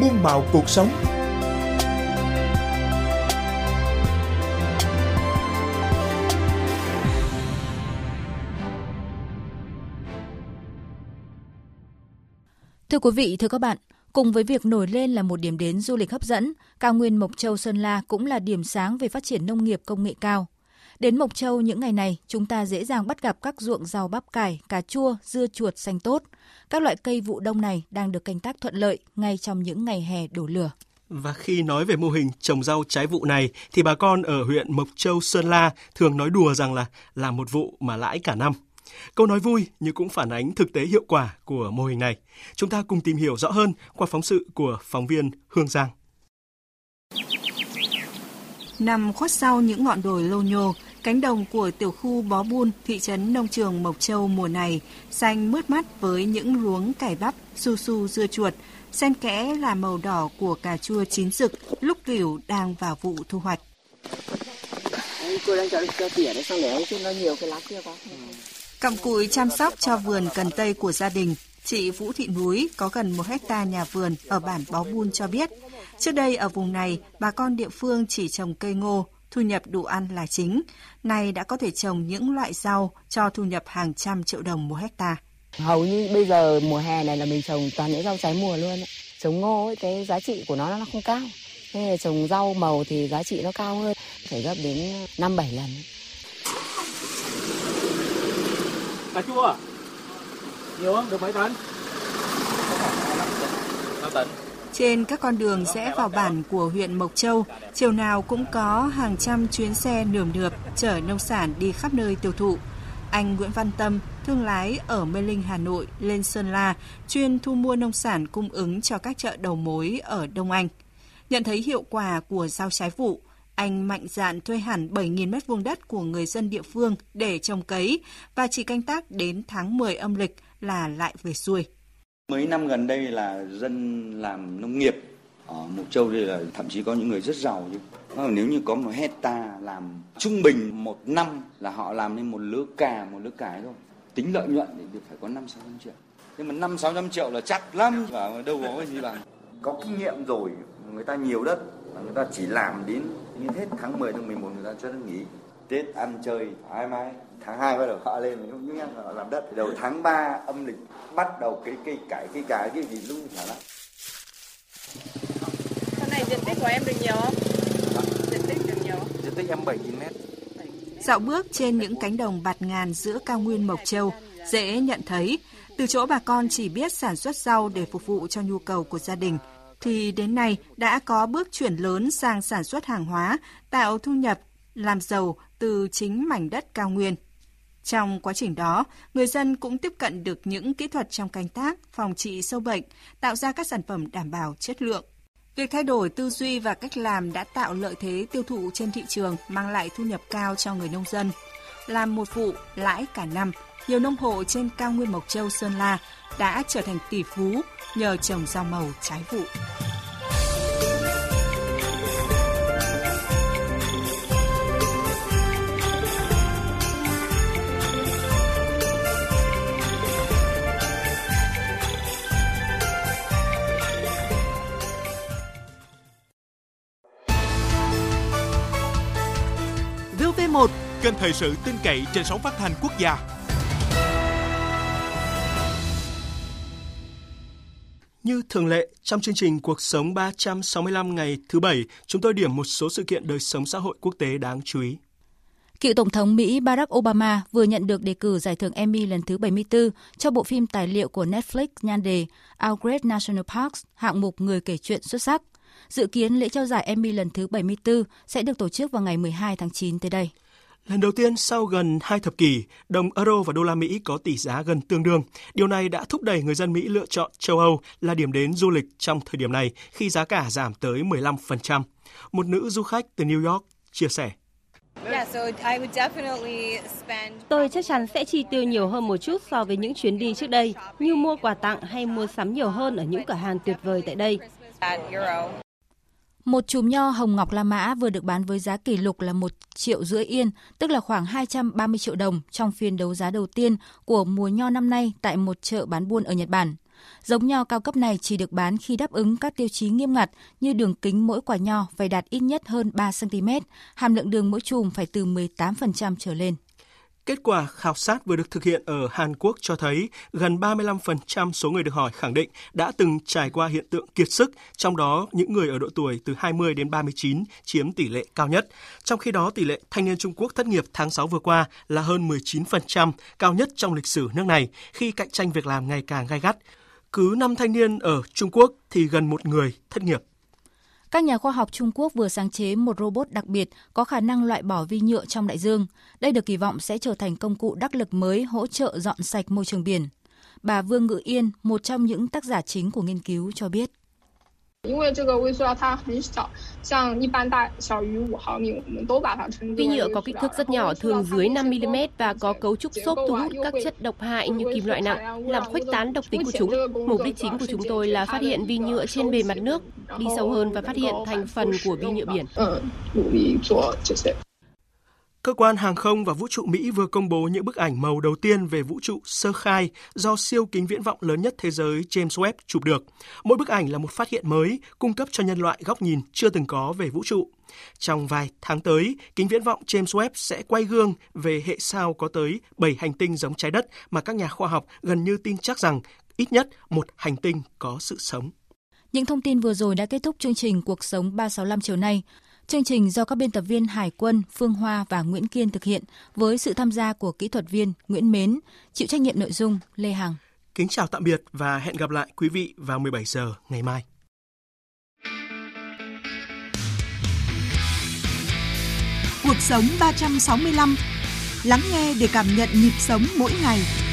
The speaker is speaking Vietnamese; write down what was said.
muôn màu cuộc sống. Thưa quý vị, thưa các bạn, cùng với việc nổi lên là một điểm đến du lịch hấp dẫn, cao nguyên Mộc Châu Sơn La cũng là điểm sáng về phát triển nông nghiệp công nghệ cao. Đến Mộc Châu những ngày này, chúng ta dễ dàng bắt gặp các ruộng rau bắp cải, cà chua, dưa chuột xanh tốt. Các loại cây vụ đông này đang được canh tác thuận lợi ngay trong những ngày hè đổ lửa. Và khi nói về mô hình trồng rau trái vụ này thì bà con ở huyện Mộc Châu, Sơn La thường nói đùa rằng là là một vụ mà lãi cả năm. Câu nói vui nhưng cũng phản ánh thực tế hiệu quả của mô hình này. Chúng ta cùng tìm hiểu rõ hơn qua phóng sự của phóng viên Hương Giang. Nằm khuất sau những ngọn đồi lô nhô, cánh đồng của tiểu khu Bó buôn thị trấn Nông Trường Mộc Châu mùa này xanh mướt mắt với những luống cải bắp, su su dưa chuột, xen kẽ là màu đỏ của cà chua chín rực lúc cửu đang vào vụ thu hoạch. Cô đang cho, cho tỉa đấy chứ nó nhiều cái lá kia quá. Cặm cụi chăm sóc cho vườn cần tây của gia đình, chị Vũ Thị Núi có gần một hecta nhà vườn ở bản Bó Bun cho biết. Trước đây ở vùng này, bà con địa phương chỉ trồng cây ngô, thu nhập đủ ăn là chính. Nay đã có thể trồng những loại rau cho thu nhập hàng trăm triệu đồng một hecta. Hầu như bây giờ mùa hè này là mình trồng toàn những rau trái mùa luôn. Trồng ngô ấy, cái giá trị của nó nó không cao. Thế là trồng rau màu thì giá trị nó cao hơn, phải gấp đến 5 7 lần. Cà chua à? Nhiều không? Được mấy tấn? 5 tấn. Trên các con đường rẽ vào bản của huyện Mộc Châu, chiều nào cũng có hàng trăm chuyến xe nườm nượp chở nông sản đi khắp nơi tiêu thụ. Anh Nguyễn Văn Tâm, thương lái ở Mê Linh, Hà Nội lên Sơn La, chuyên thu mua nông sản cung ứng cho các chợ đầu mối ở Đông Anh. Nhận thấy hiệu quả của rau trái vụ, anh mạnh dạn thuê hẳn 7.000 mét vuông đất của người dân địa phương để trồng cấy và chỉ canh tác đến tháng 10 âm lịch là lại về xuôi. Mấy năm gần đây là dân làm nông nghiệp ở Mộc Châu đây là thậm chí có những người rất giàu chứ. Ờ, nếu như có một hecta làm trung bình một năm là họ làm nên một lứa cà, một lứa cải thôi. Tính lợi nhuận thì phải có 5 600 triệu. Nhưng mà 5 600 triệu là chắc lắm và đâu có cái gì bằng. Có kinh nghiệm rồi, người ta nhiều đất và người ta chỉ làm đến đến hết tháng 10 tháng 11 người ta cho nó nghỉ. Tết ăn chơi thoải mái. Tháng 2 bắt đầu họ lên không những họ làm đất. Đầu tháng 3 âm lịch bắt đầu cái cây cải cây cải cái gì luôn chả lắm. Tháng này diện tích của em được nhiều không? Diện tích được nhiều diện tích em 7.000 mét. Dạo bước trên những cánh đồng bạt ngàn giữa cao nguyên Mộc Châu, dễ nhận thấy, từ chỗ bà con chỉ biết sản xuất rau để phục vụ cho nhu cầu của gia đình, thì đến nay đã có bước chuyển lớn sang sản xuất hàng hóa, tạo thu nhập, làm giàu từ chính mảnh đất cao nguyên. Trong quá trình đó, người dân cũng tiếp cận được những kỹ thuật trong canh tác, phòng trị sâu bệnh, tạo ra các sản phẩm đảm bảo chất lượng. Việc thay đổi tư duy và cách làm đã tạo lợi thế tiêu thụ trên thị trường, mang lại thu nhập cao cho người nông dân. Làm một vụ, lãi cả năm, nhiều nông hộ trên cao nguyên Mộc Châu, Sơn La đã trở thành tỷ phú nhờ trồng rau màu trái vụ. Kênh thời sự tin cậy trên sóng phát thanh quốc gia. Như thường lệ, trong chương trình Cuộc sống 365 ngày thứ Bảy, chúng tôi điểm một số sự kiện đời sống xã hội quốc tế đáng chú ý. Cựu Tổng thống Mỹ Barack Obama vừa nhận được đề cử giải thưởng Emmy lần thứ 74 cho bộ phim tài liệu của Netflix nhan đề Our Great National Parks, hạng mục người kể chuyện xuất sắc. Dự kiến lễ trao giải Emmy lần thứ 74 sẽ được tổ chức vào ngày 12 tháng 9 tới đây. Lần đầu tiên sau gần hai thập kỷ, đồng euro và đô la Mỹ có tỷ giá gần tương đương. Điều này đã thúc đẩy người dân Mỹ lựa chọn châu Âu là điểm đến du lịch trong thời điểm này khi giá cả giảm tới 15%. Một nữ du khách từ New York chia sẻ. Tôi chắc chắn sẽ chi tiêu nhiều hơn một chút so với những chuyến đi trước đây, như mua quà tặng hay mua sắm nhiều hơn ở những cửa hàng tuyệt vời tại đây. Một chùm nho hồng ngọc La Mã vừa được bán với giá kỷ lục là 1 triệu rưỡi yên, tức là khoảng 230 triệu đồng trong phiên đấu giá đầu tiên của mùa nho năm nay tại một chợ bán buôn ở Nhật Bản. Giống nho cao cấp này chỉ được bán khi đáp ứng các tiêu chí nghiêm ngặt như đường kính mỗi quả nho phải đạt ít nhất hơn 3 cm, hàm lượng đường mỗi chùm phải từ 18% trở lên. Kết quả khảo sát vừa được thực hiện ở Hàn Quốc cho thấy gần 35% số người được hỏi khẳng định đã từng trải qua hiện tượng kiệt sức, trong đó những người ở độ tuổi từ 20 đến 39 chiếm tỷ lệ cao nhất. Trong khi đó, tỷ lệ thanh niên Trung Quốc thất nghiệp tháng 6 vừa qua là hơn 19%, cao nhất trong lịch sử nước này khi cạnh tranh việc làm ngày càng gai gắt. Cứ 5 thanh niên ở Trung Quốc thì gần một người thất nghiệp. Các nhà khoa học Trung Quốc vừa sáng chế một robot đặc biệt có khả năng loại bỏ vi nhựa trong đại dương. Đây được kỳ vọng sẽ trở thành công cụ đắc lực mới hỗ trợ dọn sạch môi trường biển. Bà Vương Ngự Yên, một trong những tác giả chính của nghiên cứu cho biết. 因为这个微塑料它很小，像一般大小于五毫米，我们都把它称之 Vi nhựa có kích thước rất nhỏ, thường dưới 5 mm và có cấu trúc xốp thu hút các chất độc hại như kim loại nặng, làm khuếch tán độc tính của chúng. Mục đích chính của chúng tôi là phát hiện vi nhựa trên bề mặt nước, đi sâu hơn và phát hiện thành phần của vi nhựa biển. Cơ quan hàng không và vũ trụ Mỹ vừa công bố những bức ảnh màu đầu tiên về vũ trụ sơ khai do siêu kính viễn vọng lớn nhất thế giới James Webb chụp được. Mỗi bức ảnh là một phát hiện mới, cung cấp cho nhân loại góc nhìn chưa từng có về vũ trụ. Trong vài tháng tới, kính viễn vọng James Webb sẽ quay gương về hệ sao có tới 7 hành tinh giống trái đất mà các nhà khoa học gần như tin chắc rằng ít nhất một hành tinh có sự sống. Những thông tin vừa rồi đã kết thúc chương trình Cuộc sống 365 chiều nay. Chương trình do các biên tập viên Hải quân, Phương Hoa và Nguyễn Kiên thực hiện với sự tham gia của kỹ thuật viên Nguyễn Mến, chịu trách nhiệm nội dung Lê Hằng. Kính chào tạm biệt và hẹn gặp lại quý vị vào 17 giờ ngày mai. Cuộc sống 365 Lắng nghe để cảm nhận nhịp sống mỗi ngày.